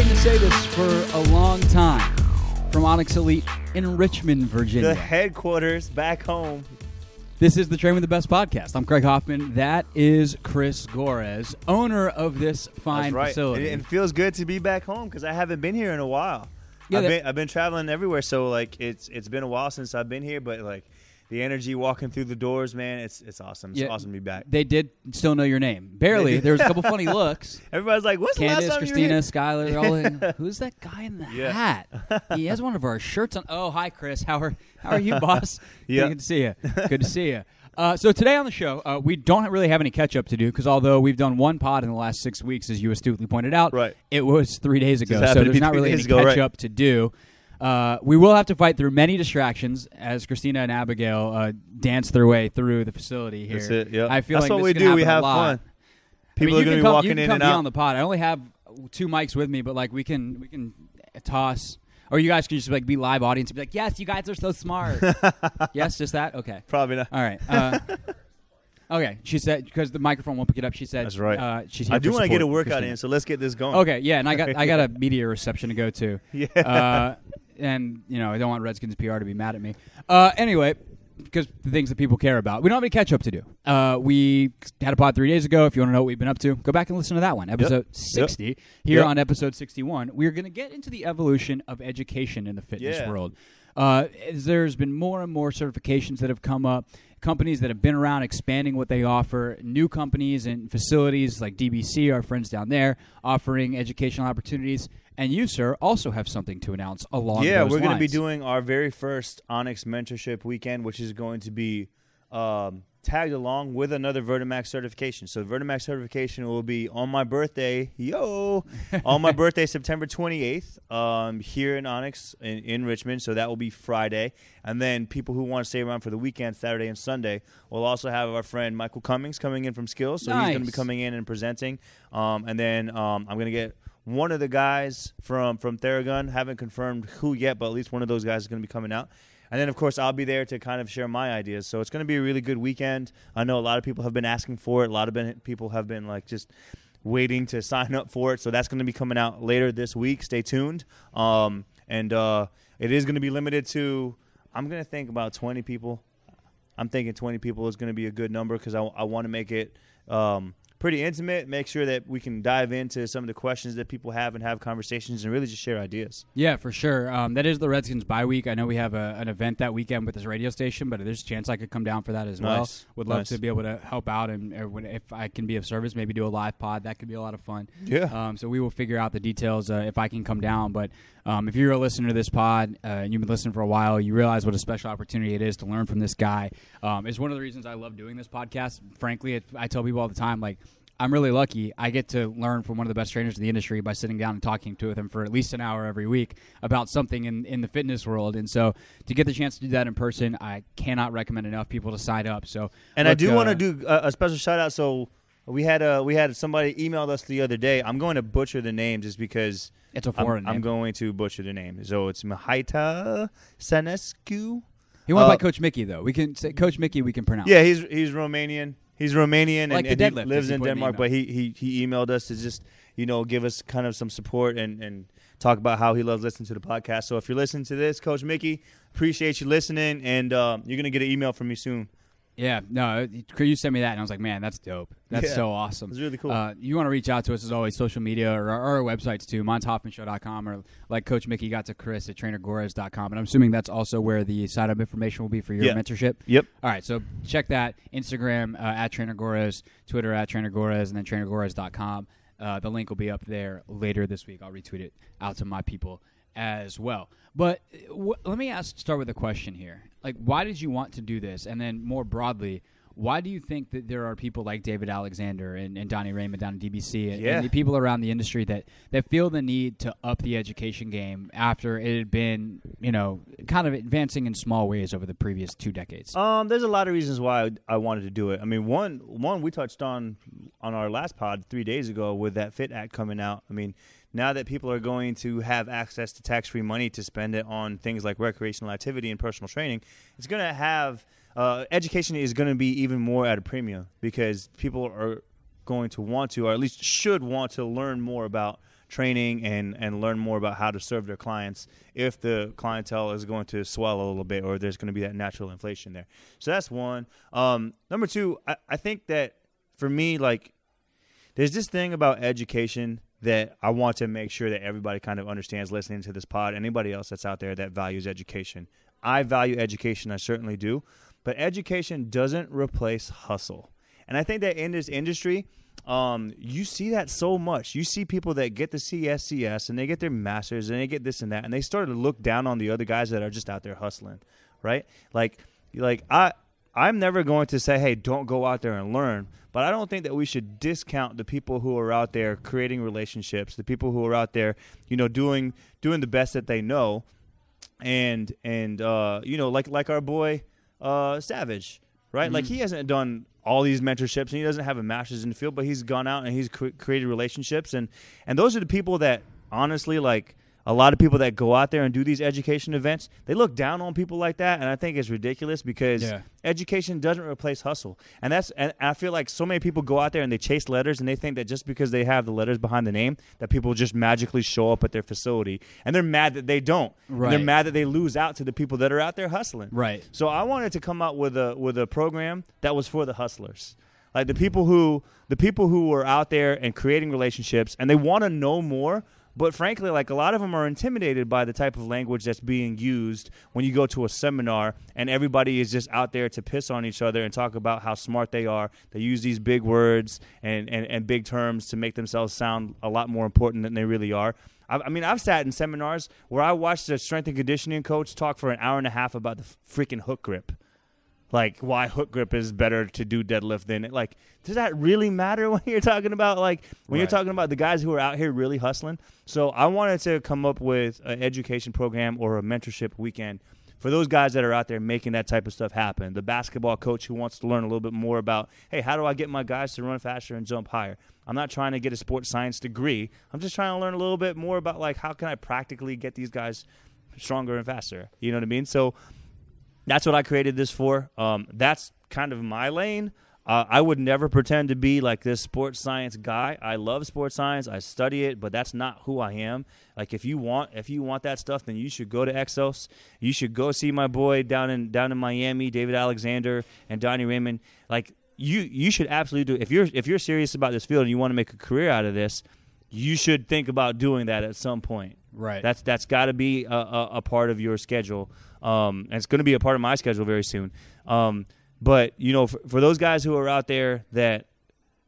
waiting to say this for a long time. From Onyx Elite in Richmond, Virginia. The headquarters back home. This is the Train with the Best podcast. I'm Craig Hoffman. That is Chris Gorres, owner of this fine right. facility. It, it feels good to be back home because I haven't been here in a while. Yeah, I've that- been I've been traveling everywhere, so like it's it's been a while since I've been here, but like the energy walking through the doors, man, it's it's awesome. It's Yeah. awesome to be back. they did still know your name. Barely. There was a couple funny looks. Everybody's like, "What's Candace, the last time Christina, Skylar, all in. Who's that guy in the Yeah. hat? He has one of our shirts on. Oh, hi, Chris. How are how are you, boss? Yeah. Good to see you. Good to see you. Uh, so today on the show, uh, we don't really have any catch up to do because although we've done one pod in the last six weeks, as you astutely pointed out, Right. it was three days ago, so there's not really any catch right. up to do. Uh, we will have to fight through many distractions as Christina and Abigail uh, dance their way through the facility here. That's it. Yeah, I feel that's like what this we do. We have fun. I mean, People are going to be come, walking you can in come and be out. on the pod. I only have two mics with me, but like we can we can toss, or you guys can just like be live audience and be like, "Yes, you guys are so smart." yes, just that. Okay, Probably not. all right. Uh, okay, she said because the microphone won't pick it up. She said That's right. Uh, she's here I do want to get a workout in, so let's get this going. Okay, yeah, and I got I got a media reception to go to. Yeah. Uh, and you know, I don't want Redskins PR to be mad at me. Uh, anyway, because the things that people care about, we don't have any catch up to do. Uh, we had a pod three days ago. If you want to know what we've been up to, go back and listen to that one, episode sixty. Here Yep. on episode sixty-one, we're going to get into the evolution of education in the fitness Yeah. world. Uh, as there's been more and more certifications that have come up. Companies that have been around expanding what they offer, new companies and facilities like DBC, our friends down there, offering educational opportunities. And you, sir, also have something to announce along yeah, we're going to be doing our very first Onyx mentorship weekend, which is going to be um, tagged along with another Vertimax certification. So Vertimax certification will be on my birthday, yo, on my birthday, September 28th, um, here in Onyx in, in Richmond. So that will be Friday, and then people who want to stay around for the weekend, Saturday and Sunday, we'll also have our friend Michael Cummings coming in from SKLZ. So he's going to be coming in and presenting, um, and then um, I'm going to get one of the guys from from Theragun. Haven't confirmed who yet, but at least one of those guys is going to be coming out. And then, of course, I'll be there to kind of share my ideas. So it's going to be a really good weekend. I know a lot of people have been asking for it. A lot of been, people have been like just waiting to sign up for it. So that's going to be coming out later this week. Stay tuned. Um, and uh, it is going to be limited to. I'm going to think about 20 people. I'm thinking 20 people is going to be a good number because I, I want to make it um, pretty intimate. Make sure that we can dive into some of the questions that people have and have conversations and really just share ideas. Yeah, for sure. Um, that is the Redskins bye week. I know we have a, an event that weekend with this radio station, but there's a chance I could come down for that as well. Would love Nice. to be able to help out, and if I can be of service, maybe do a live pod. That could be a lot of fun. Yeah. Um, so we will figure out the details uh, if I can come down. But um, if you're a listener to this pod uh, and you've been listening for a while, you realize what a special opportunity it is to learn from this guy. Um, it's one of the reasons I love doing this podcast. Frankly, it, I tell people all the time, like. I'm really lucky. I get to learn from one of the best trainers in the industry by sitting down and talking to him for at least an hour every week about something in, in the fitness world. And so to get the chance to do that in person, I cannot recommend enough people to sign up. So And I look, do want uh, to do a, a special shout out. So we had a we had somebody emailed us the other day. I'm going to butcher the name just because It's a I'm, foreign I'm name. going to butcher the name. So it's Mahaita Senescu. He went by uh, Coach Mickey though. We can say Coach Mickey. We can pronounce. Yeah, he's he's Romanian. He's Romanian Like and, and he lives in Denmark. But he, he he emailed us to just you know give us kind of some support and and talk about how he loves listening to the podcast. So if you're listening to this, Coach Mickey, appreciate you listening, and um, you're gonna get an email from me soon. Yeah, no, you sent me that, and I was like, man, that's dope. That's Yeah. so awesome. It's really cool. Uh, you want to reach out to us as always, social media or, or our websites too, MonsHoffmanShow.com or like Coach Mickey got to Chris at TrainerGorres.com. And I'm assuming that's also where the sign up information will be for your Yeah. mentorship. Yep. All right, so check that Instagram uh, at Trainer Gorres, Twitter at Trainer Gorres, and then TrainerGorres.com. Uh, the link will be up there later this week. I'll retweet it out to my people as well. But uh, let me ask, start with a question here. Like, why did you want to do this? And then more broadly, why do you think that there are people like David Alexander and, and Donnie Raymond down at DBC and, Yeah. and the people around the industry that, that feel the need to up the education game after it had been, you know, kind of advancing in small ways over the previous two decades? Um, there's a lot of reasons why I, I wanted to do it. I mean, one one we touched on on our last pod three days ago with that PHIT Act coming out. I mean, now that people are going to have access to tax free money to spend it on things like recreational activity and personal training, it's going to have uh, education is going to be even more at a premium because people are going to want to, or at least should want to learn more about training and and learn more about how to serve their clients if the clientele is going to swell a little bit or there's going to be that natural inflation there. So that's one. Um, number two, I, I think that for me, like, there's this thing about education that I want to make sure that everybody kind of understands listening to this pod. Anybody else that's out there that values education, I value education. I certainly do, but education doesn't replace hustle. And I think that in this industry, um, you see that so much. You see people that get the CSCS and they get their masters and they get this and that, and they start to look down on the other guys that are just out there hustling, right? Like, like I, I'm never going to say, hey, don't go out there and learn. But I don't think that we should discount the people who are out there creating relationships, the people who are out there, you know, doing doing the best that they know, and and uh, you know, like like our boy uh, Savage, right? Mm-hmm. Like he hasn't done all these mentorships and he doesn't have a master's in the field, but he's gone out and he's cre- created relationships, and and those are the people that honestly like a lot of people that go out there and do these education events, they look down on people like that, and I think it's ridiculous because yeah. education doesn't replace hustle. And that's and I feel like so many people go out there and they chase letters and they think that just because they have the letters behind the name, that people just magically show up at their facility, and they're mad that they don't. Right. They're mad that they lose out to the people that are out there hustling. Right. So I wanted to come out with a with a program that was for the hustlers like the people who the people who were out there and creating relationships and they want to know more but frankly, like a lot of them are intimidated by the type of language that's being used when you go to a seminar and everybody is just out there to piss on each other and talk about how smart they are. They use these big words and, and, and big terms to make themselves sound a lot more important than they really are. I, I mean, I've sat in seminars where I watched a strength and conditioning coach talk for an hour and a half about the freaking hook grip like why hook grip is better to do deadlift than it. Like, does that really matter when you're talking about like when right. you're talking about the guys who are out here really hustling? So I wanted to come up with an education program or a mentorship weekend for those guys that are out there making that type of stuff happen. The basketball coach who wants to learn a little bit more about, hey, how do I get my guys to run faster and jump higher? I'm not trying to get a sports science degree. I'm just trying to learn a little bit more about like how can I practically get these guys stronger and faster. You know what I mean? So that's what I created this for. Um, that's kind of my lane. Uh, I would never pretend to be like this sports science guy. I love sports science. I study it, but that's not who I am. Like if you want if you want that stuff, then you should go to Exos. You should go see my boy down in down in Miami, David Alexander and Donnie Raymond. Like you you should absolutely do if you're if you're serious about this field and you want to make a career out of this, you should think about doing that at some point. Right. That's that's got to be a, a, a, part of your schedule. Um, and it's going to be a part of my schedule very soon. Um, but you know, for, for, those guys who are out there that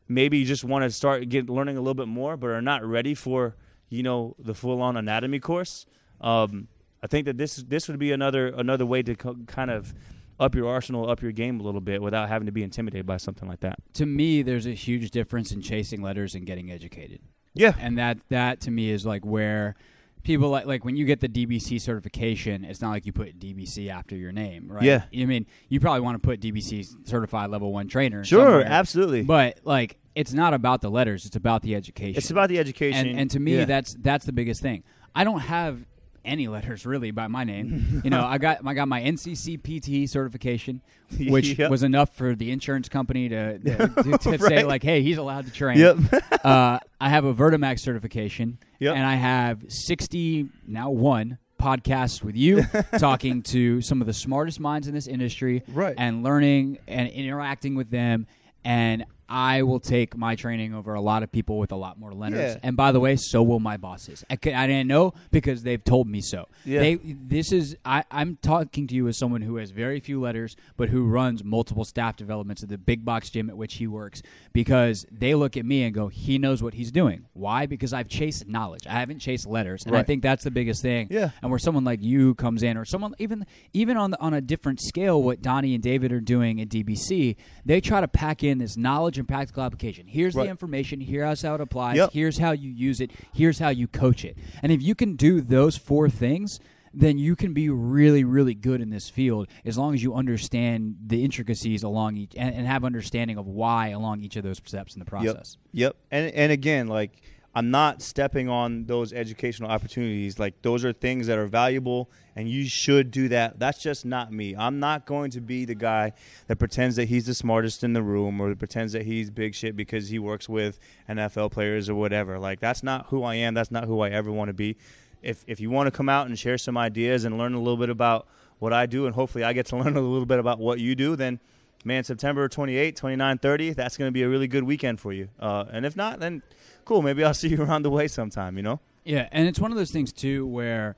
maybe just want to start get learning a little bit more, but are not ready for you know the full on anatomy course, um, I think that this this would be another another way to co- kind of up your arsenal, up your game a little bit without having to be intimidated by something like that. To me, there's a huge difference in chasing letters and getting educated. Yeah, and that that to me is like where people like like when you get the DBC certification, it's not like you put DBC after your name, right? Yeah. I mean, you probably want to put DBC certified level one trainer. Sure, somewhere. absolutely. But like, it's not about the letters; it's about the education. It's about the education, and, and to me, yeah. that's that's the biggest thing. I don't have any letters really by my name. you know, I got I got my NCCPT certification, which yep. was enough for the insurance company to, to, to, to right. say like, "Hey, he's allowed to train." Yep. uh, I have a Vertimax certification, yep. and I have sixty now one podcasts with you, talking to some of the smartest minds in this industry, right. and learning and interacting with them. And I will take my training over a lot of people with a lot more letters. Yeah. And by the way, so will my bosses. I, I didn't know because they've told me so. Yeah. They, this is I, I'm talking to you as someone who has very few letters, but who runs multiple staff developments at the big box gym at which he works because they look at me and go, he knows what he's doing. Why? Because I've chased knowledge. I haven't chased letters, and right. I think that's the biggest thing. Yeah. And where someone like you comes in, or someone even even on the, on a different scale, what Donnie and David are doing at DBC, they try to pack in this knowledge and practical application. Here's right. the information. Here's how it applies. Yep. Here's how you use it. Here's how you coach it. And if you can do those four things, then you can be really, really good in this field as long as you understand the intricacies along each and, and have understanding of why along each of those steps in the process. Yep. yep. And and again, like I'm not stepping on those educational opportunities. Like those are things that are valuable and you should do that. That's just not me. I'm not going to be the guy that pretends that he's the smartest in the room or pretends that he's big shit because he works with NFL players or whatever. Like that's not who I am. That's not who I ever want to be. If if you want to come out and share some ideas and learn a little bit about what I do and hopefully I get to learn a little bit about what you do, then man, September 28, 29, 30, that's going to be a really good weekend for you. Uh, and if not, then cool. Maybe I'll see you around the way sometime, you know? Yeah, and it's one of those things too where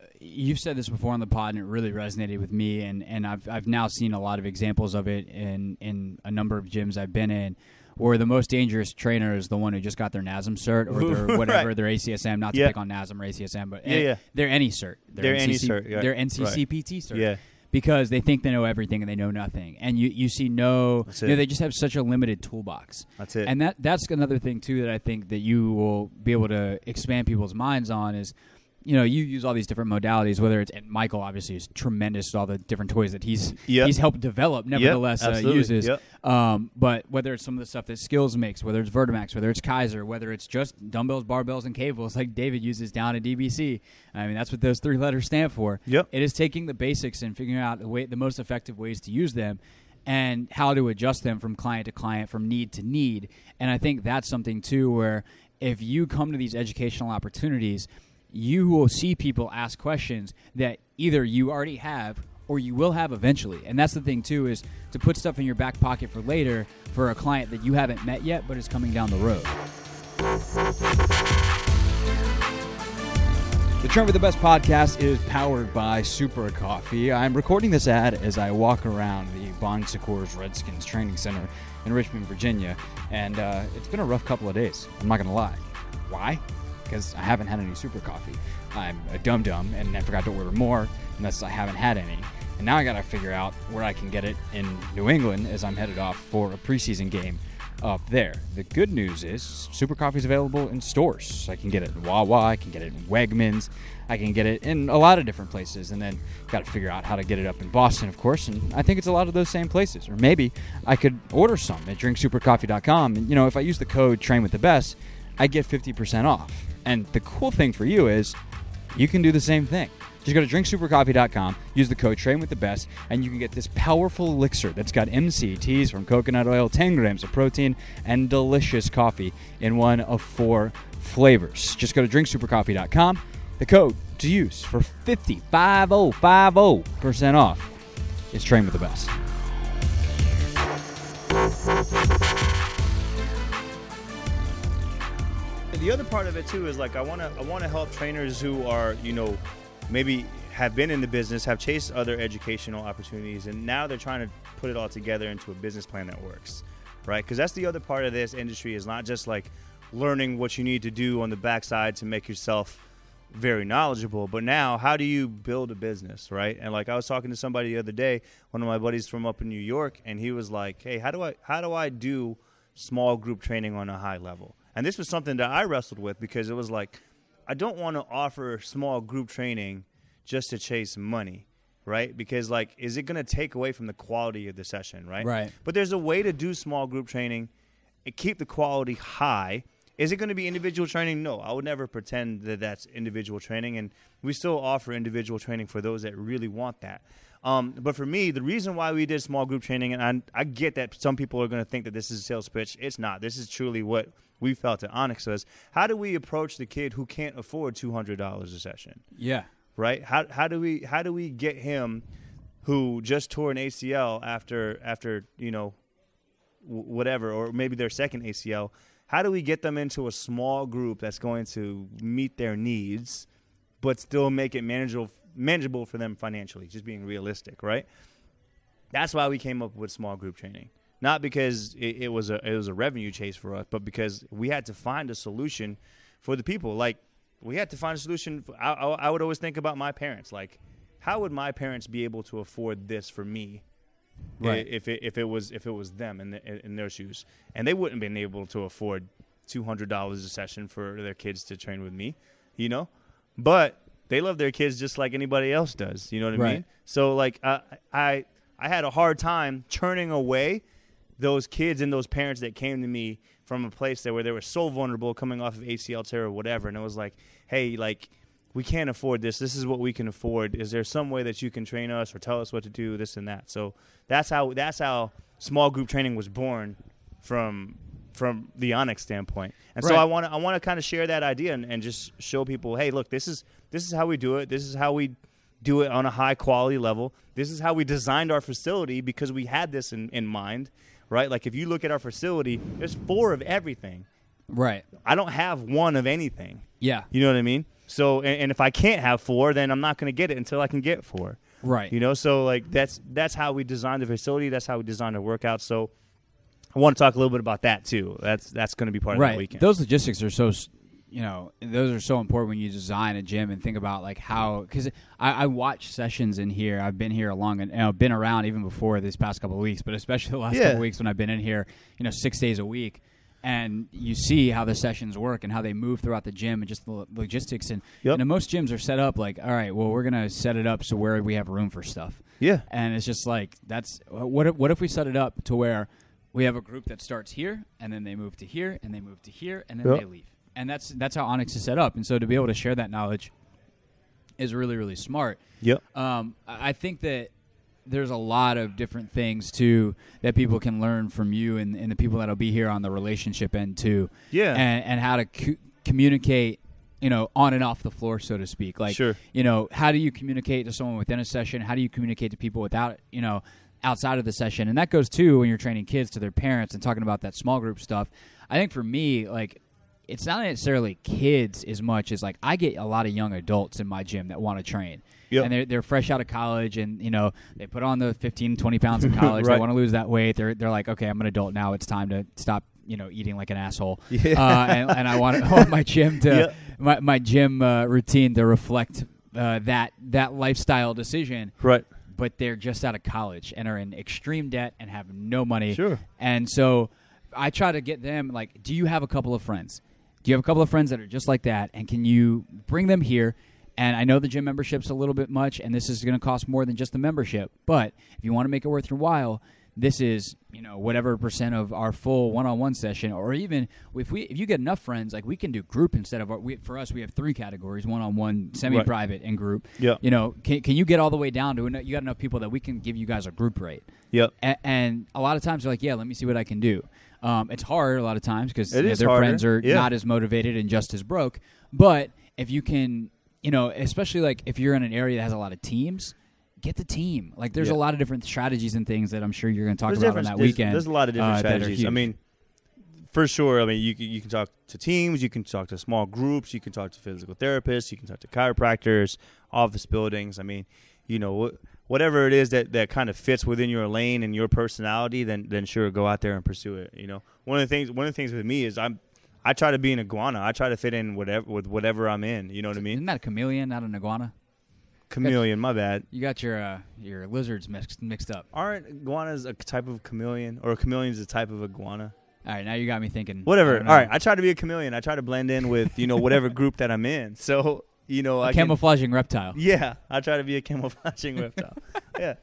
uh, you've said this before on the pod, and it really resonated with me. And, and I've I've now seen a lot of examples of it in in a number of gyms I've been in, where the most dangerous trainer is the one who just got their NASM cert or their whatever Right. their ACSM. Not to Yeah. pick on NASM or ACSM, but Yeah, eh, yeah. they're any cert. They're any cert, yeah. They're Right. NCCPT cert. Yeah. Because they think they know everything and they know nothing, and you, you see no, you know, they just have such a limited toolbox. That's it. And that that's another thing too that I think that you will be able to expand people's minds on is, you know, you use all these different modalities. Whether it's and Michael obviously is tremendous with all the different toys that he's Yep. he's helped develop. Nevertheless, uh, uses. Yep. Um, but whether it's some of the stuff that SKLZ makes, whether it's Vertimax, whether it's Kaiser, whether it's just dumbbells, barbells, and cables like David uses down at DBC. I mean, that's what those three letters stand for. Yep. It is taking the basics and figuring out the way the most effective ways to use them and how to adjust them from client to client, from need to need. And I think that's something too where if you come to these educational opportunities, you will see people ask questions that either you already have or you will have eventually. And that's the thing too is to put stuff in your back pocket for later for a client that you haven't met yet but is coming down the road. The Train with the Best podcast is powered by Super Coffee. I'm recording this ad as I walk around the Bon Secours Redskins Training Center in Richmond, Virginia, and uh, it's been a rough couple of days. I'm not going to lie. Why? Because I haven't had any Super Coffee. I'm a dum dum and I forgot to order more, unless I haven't had any. And now I got to figure out where I can get it in New England as I'm headed off for a preseason game up there. The good news is Super Coffee is available in stores. I can get it in Wawa, I can get it in Wegmans, I can get it in a lot of different places, and then got to figure out how to get it up in Boston, of course. And I think it's a lot of those same places. Or maybe I could order some at drinksupercoffee.com. And you know, if I use the code Train with the Best, I get 50% off. And the cool thing for you is you can do the same thing. Just go to drinksupercoffee.com, use the code Train with the Best, and you can get this powerful elixir that's got MCTs from coconut oil, 10 grams of protein, and delicious coffee in one of four flavors. Just go to drinksupercoffee.com. The code to use for 50, 50, off is Train with the Best. The other part of it too is like I want to I want to help trainers who are you know maybe have been in the business, have chased other educational opportunities, and now they're trying to put it all together into a business plan that works, right? Because that's the other part of this industry is not just like learning what you need to do on the backside to make yourself very knowledgeable, but now how do you build a business, right? And like I was talking to somebody the other day, one of my buddies from up in New York, and he was like, "Hey, how do I how do I do small group training on a high level?" And this was something that I wrestled with because it was like, I don't want to offer small group training just to chase money, right? Because like, is it going to take away from the quality of the session, right? Right. But there's a way to do small group training and keep the quality high. Is it going to be individual training? No, I would never pretend that that's individual training, and we still offer individual training for those that really want that. Um, but for me, the reason why we did small group training, and I, I get that some people are going to think that this is a sales pitch. It's not. This is truly what we felt at Onyx was. How do we approach the kid who can't afford two hundred dollars a session? Yeah. right? How how do we how do we get him who just tore an ACL after after you know whatever or maybe their second ACL? How do we get them into a small group that's going to meet their needs, but still make it manageable manageable for them financially? Just being realistic, right? That's why we came up with small group training. Not because it, it was a it was a revenue chase for us, but because we had to find a solution for the people. Like we had to find a solution. For, I, I, I would always think about my parents. Like, how would my parents be able to afford this for me? Right. If it, if it was if it was them in the, in their shoes, and they wouldn't have been able to afford two hundred dollars a session for their kids to train with me, you know. But they love their kids just like anybody else does. You know what I Right. mean? So like I I I had a hard time turning away those kids and those parents that came to me from a place that where they were so vulnerable coming off of ACL tear or whatever, and it was like, hey, like we can't afford this. This is what we can afford. Is there some way that you can train us or tell us what to do, this and that? So that's how that's how small group training was born from from the Onyx standpoint. And so I want to I want to kind of share that idea and, and just show people, hey, look, this is this is how we do it. This is how we do it on a high quality level. This is how we designed our facility because we had this in, in mind, right? Like if you look at our facility, there's four of everything. Right. I don't have one of anything. Yeah. You know what I mean? So, and, and if I can't have four, then I'm not going to get it until I can get four. Right. You know, so like that's that's how we designed the facility. That's how we designed the workout. So, I want to talk a little bit about that too. That's that's going to be part of right. that weekend. Those logistics are so, you know, those are so important when you design a gym and think about like how because I, I watch sessions in here. I've been here a long and you know, been around even before these past couple of weeks, but especially the last Yeah. couple of weeks when I've been in here, you know, six days a week. And you see how the sessions work and how they move throughout the gym and just the logistics and, Yep. and most gyms are set up like all right well we're gonna set it up so where we have room for stuff yeah, and it's just like that's what if, what if we set it up to where we have a group that starts here and then they move to here and they move to here and then Yep. they leave. And that's that's how onyx is set up. And so to be able to share that knowledge is really really smart. Yep, um, I think that there's a lot of different things too that people can learn from you and, and the people that'll be here on the relationship end too. Yeah. and, and how to cu- communicate you know on and off the floor so to speak. Like Sure. you know how do you communicate to someone within a session? How do you communicate to people without you know outside of the session. And that goes too when you're training kids to their parents and talking about that small group stuff. I think for me like it's not necessarily kids as much as like i get a lot of young adults in my gym that want to train. Yep. and they're, they're fresh out of college and you know they put on the 15 20 pounds in college. They want to lose that weight. They're, they're like okay i'm an adult now. It's time to stop you know eating like an asshole. Yeah. uh, and, and i want, want my gym to Yeah. my, my gym uh, routine to reflect uh, that that lifestyle decision. Right. But they're just out of college and are in extreme debt and have no money. Sure. And so I try to get them like, do you have a couple of friends? Do you have a couple of friends that are just like that? And can you bring them here? And I know the gym membership's a little bit much, and this is going to cost more than just the membership. But if you want to make it worth your while, this is you know whatever percent of our full one-on-one session, or even if we if you get enough friends, like we can do group instead of our, we, for us we have three categories: one-on-one, semi-private, and group. Yeah. You know, can, can you get all the way down to you got enough people that we can give you guys a group rate? Yep. A- and a lot of times they're like, yeah, let me see what I can do. Um, it's hard a lot of times because their harder, friends are yeah. not as motivated and just as broke. But if you can, you know, especially like if you're in an area that has a lot of teams, get the team. Like there's Yeah. a lot of different strategies and things that I'm sure you're going to talk There's about on that there's- weekend. There's a lot of different uh, strategies. I mean, for sure. I mean, you can, you can talk to teams, you can talk to small groups, you can talk to physical therapists, you can talk to chiropractors, office buildings. I mean, you know, whatever it is that, that kind of fits within your lane and your personality, then then sure, go out there and pursue it. You know, one of the things one of the things with me is I'm I try to be an iguana. I try to fit in whatever with whatever I'm in. You know what I mean? Isn't that a chameleon, not an iguana? Chameleon. My bad. You got your uh, your lizards mixed mixed up. Aren't iguanas a type of chameleon, or a chameleon is a type of iguana? All right, now you got me thinking. Whatever. All right. I try to be a chameleon. I try to blend in with you know whatever group that I'm in. So you know, A I can- camouflaging reptile. yeah, I try to be a camouflaging reptile. Yeah.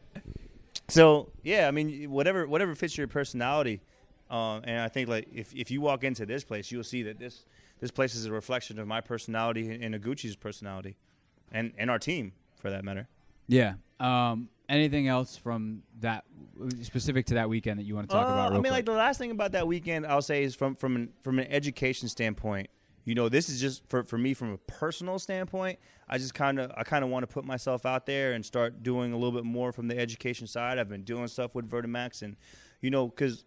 So yeah, I mean, whatever whatever fits your personality, um, and I think like if if you walk into this place, you'll see that this this place is a reflection of my personality and Aguchi's personality, and and our team for that matter. Yeah. Um, anything else from that specific to that weekend that you want to talk Uh, about? I mean, quick? like the last thing about that weekend, I'll say is from from an, from an education standpoint. You know, this is just for for me from a personal standpoint. I just kind of I kind of want to put myself out there and start doing a little bit more from the education side. I've been doing stuff with Vertimax, and you know, because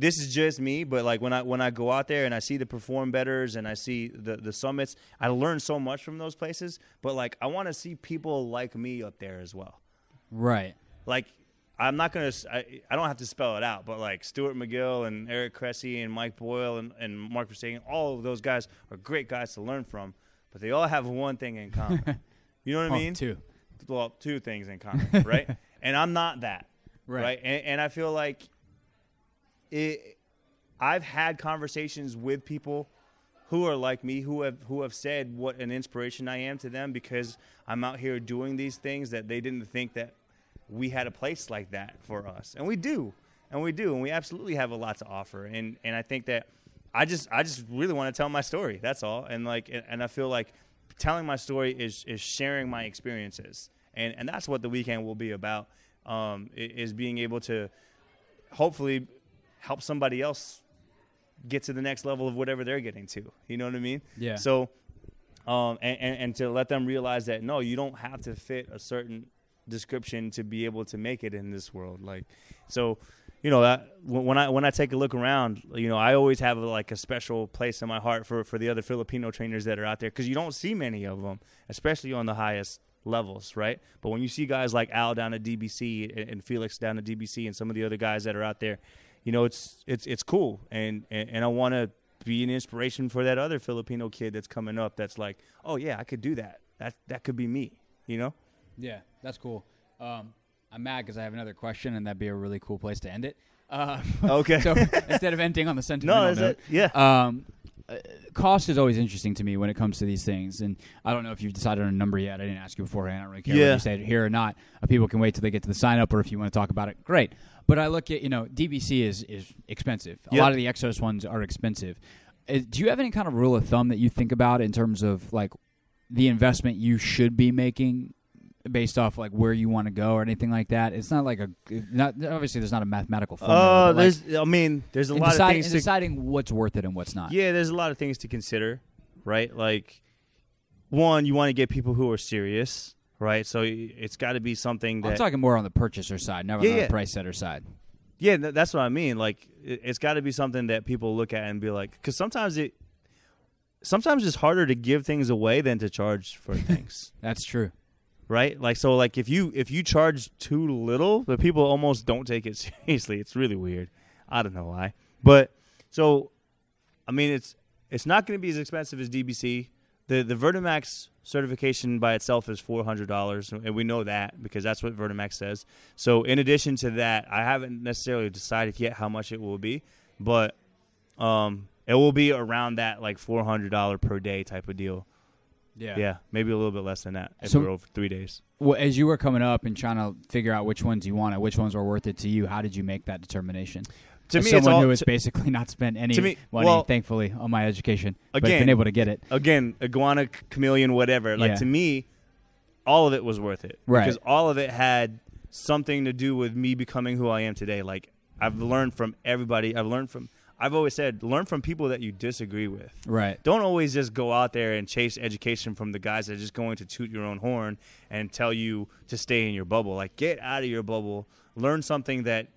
this is just me. But like when I when I go out there and I see the perform betters and I see the the summits, I learn so much from those places. But like I want to see people like me up there as well right. like I'm not gonna I, I don't have to spell it out, but like Stuart McGill and Eric Cressey and Mike Boyle and, and Mark Verstegen, all of those guys are great guys to learn from, but they all have one thing in common. you know what I Oh, mean? Two. Well, two things in common, right? and I'm not that, Right. right? And, and I feel like it. I've had conversations with people who are like me who have who have said what an inspiration I am to them because I'm out here doing these things that they didn't think that we had a place like that for us and we do and we do, and we absolutely have a lot to offer. And and I think that I just I just really want to tell my story. That's all. And like and, and I feel like telling my story is is sharing my experiences, and and that's what the weekend will be about. Um, is being able to hopefully help somebody else get to the next level of whatever they're getting to. You know what I mean? Yeah. So, um, and, and, and to let them realize that no, you don't have to fit a certain description to be able to make it in this world. Like, so, you know, that, when I when I take a look around, you know, I always have a, like a special place in my heart for for the other Filipino trainers that are out there because you don't see many of them, especially on the highest levels, right? But when you see guys like Al down at DBC and, and Felix down at DBC and some of the other guys that are out there, you know, it's it's it's cool, and and, and I want to be an inspiration for that other Filipino kid that's coming up. That's like, oh yeah, I could do that. That that could be me. You know? Yeah, that's cool. Um, I'm mad because I have another question, and that'd be a really cool place to end it. Uh, Okay. so instead of ending on the sentimental no, note, it? Yeah. um, uh, cost is always interesting to me when it comes to these things, and I don't know if you've decided on a number yet. I didn't ask you beforehand. I don't really care Yeah. whether you say it here or not. Uh, people can wait till they get to the sign up, or if you want to talk about it, great. But I look at you know DBC is is expensive. A Yep. lot of the Exos ones are expensive. Uh, do you have any kind of rule of thumb that you think about in terms of like the investment you should be making based off like where you want to go or anything like that? It's not like a not obviously there's not a mathematical formula. Oh, but, like, there's. I mean, there's a lot decide- of things to deciding what's worth it and what's not. Yeah, there's a lot of things to consider, right? Like, one, you want to get people who are serious, right? So it's got to be something I'm talking more on the purchaser side, never Yeah, on yeah. the price setter side. yeah, that's what I mean. Like, it, it's got to be something that people look at and be like, because sometimes it, sometimes it's harder to give things away than to charge for things, That's true. right? Like, so like if you if you charge too little, the people almost don't take it seriously. It's really weird. I don't know why, but so, I mean, it's it's not going to be as expensive as DBC. The the Vertimax certification by itself is four hundred dollars, and we know that because that's what Vertimax says. So in addition to that, I haven't necessarily decided yet how much it will be, but um, it will be around that like four hundred dollar per day type of deal. Yeah. Yeah, maybe a little bit less than that if So- we're over three days. Well, as you were coming up and trying to figure out which ones you wanted, which ones were worth it to you, how did you make that determination? To me, someone all who has basically not spent any me- money, well- thankfully, on my education, but Again- been able to get it. again, iguana, chameleon, whatever. Like Yeah. to me, all of it was worth it Right. because all of it had something to do with me becoming who I am today. Like I've learned from everybody. I've learned from. I've always said, learn from people that you disagree with. Right. Don't always just go out there and chase education from the guys that are just going to toot your own horn and tell you to stay in your bubble. Like get out of your bubble, learn something that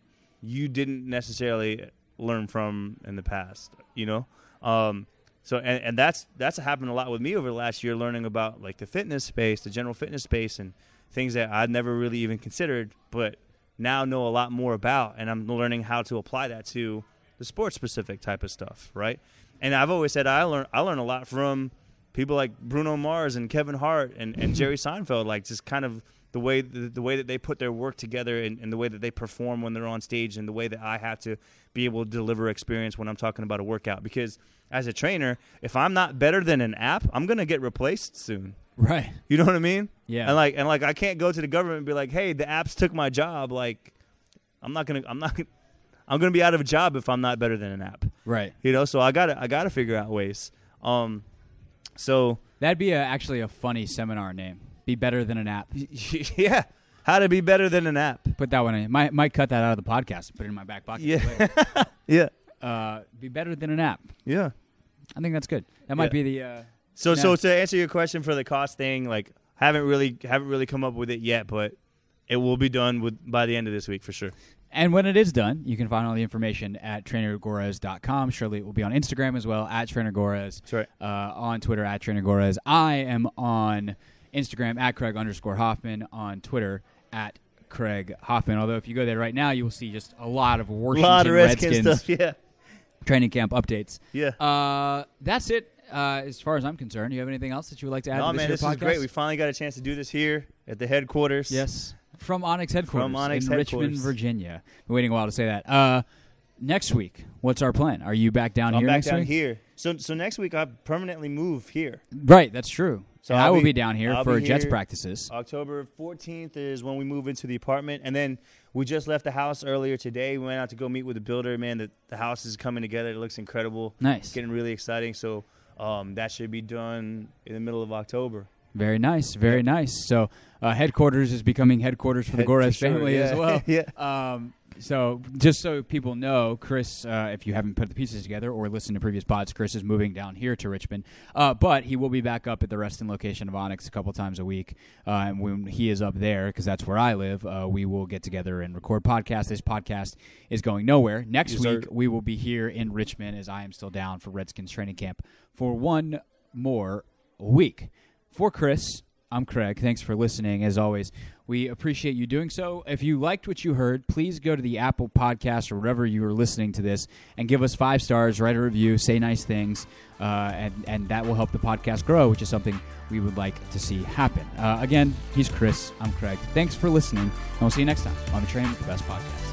you didn't necessarily learn from in the past. You know, um, so and, and that's that's happened a lot with me over the last year, learning about like the fitness space, the general fitness space, and things that I'd never really even considered, but now know a lot more about, and I'm learning how to apply that to the sports specific type of stuff, right? And I've always said I learn I learn a lot from people like Bruno Mars and Kevin Hart and, and Jerry Seinfeld, like just kind of the way the, the way that they put their work together and, and the way that they perform when they're on stage and the way that I have to be able to deliver experience when I'm talking about a workout. Because as a trainer, if I'm not better than an app, I'm gonna get replaced soon. Right. You know what I mean? Yeah. And like and like I can't go to the government and be like, "Hey, the apps took my job." Like I'm not going to I'm not gonna, I'm to be out of a job if I'm not better than an app. Right. You know, so I got to I got to figure out ways. Um so That'd be a, actually a funny seminar name. Be better than an app. yeah, how to be better than an app. Put that one in. Might might cut that out of the podcast. and Put it in my back pocket. Yeah. Yeah. uh, be better than an app. Yeah. I think that's good. That might be the. Uh, So so to answer your question for the cost thing, like haven't really haven't really come up with it yet, but it will be done with by the end of this week for sure. And when it is done, you can find all the information at trainergorres.com. Surely it will be on Instagram as well, at trainergorres. That's right. Uh, on Twitter, at trainergorres. I am on Instagram, at Craig underscore Hoffman. On Twitter, at Craig Hoffman. Although if you go there right now, you will see just a lot of A Washington lot of Redskins Redskins stuff. Yeah. training camp updates. Yeah. Uh, that's it. Uh, as far as I'm concerned, do you have anything else that you would like to add No, to this man, this podcast? is great. We finally got a chance to do this here at the headquarters. Yes, from Onyx headquarters From Onyx in headquarters. Richmond, Virginia. Been waiting a while to say that. Uh, next week, what's our plan? Are you back down I'm here back next down week? here. So so next week I permanently move here. Right, that's true. So I will be, down here I'll for Jets here practices. October 14th is when we move into the apartment, and then we just left the house earlier today. We went out to go meet with the builder. Man, the, the house is coming together. It looks incredible. Nice. It's getting really exciting. So um, that should be done in the middle of October. Very nice, very nice. So uh, headquarters is becoming headquarters for the Head- Gorres sure, family as well. Yeah. Um, so just so people know, Chris, uh, if you haven't put the pieces together or listened to previous pods, Chris is moving down here to Richmond, uh, but he will be back up at the Reston location of Onyx a couple times a week. Uh, and when he is up there, because that's where I live, uh, we will get together and record podcasts. This podcast is going nowhere. Next Yes, sir. week we will be here in Richmond as I am still down for Redskins training camp for one more week. For Chris, I'm Craig. Thanks for listening. As always, we appreciate you doing so. If you liked what you heard, please go to the Apple Podcast or wherever you are listening to this and give us five stars, write a review, say nice things, uh, and and that will help the podcast grow, which is something we would like to see happen. Uh, again, he's Chris. I'm Craig. Thanks for listening, and we'll see you next time on the Train with the Best podcast.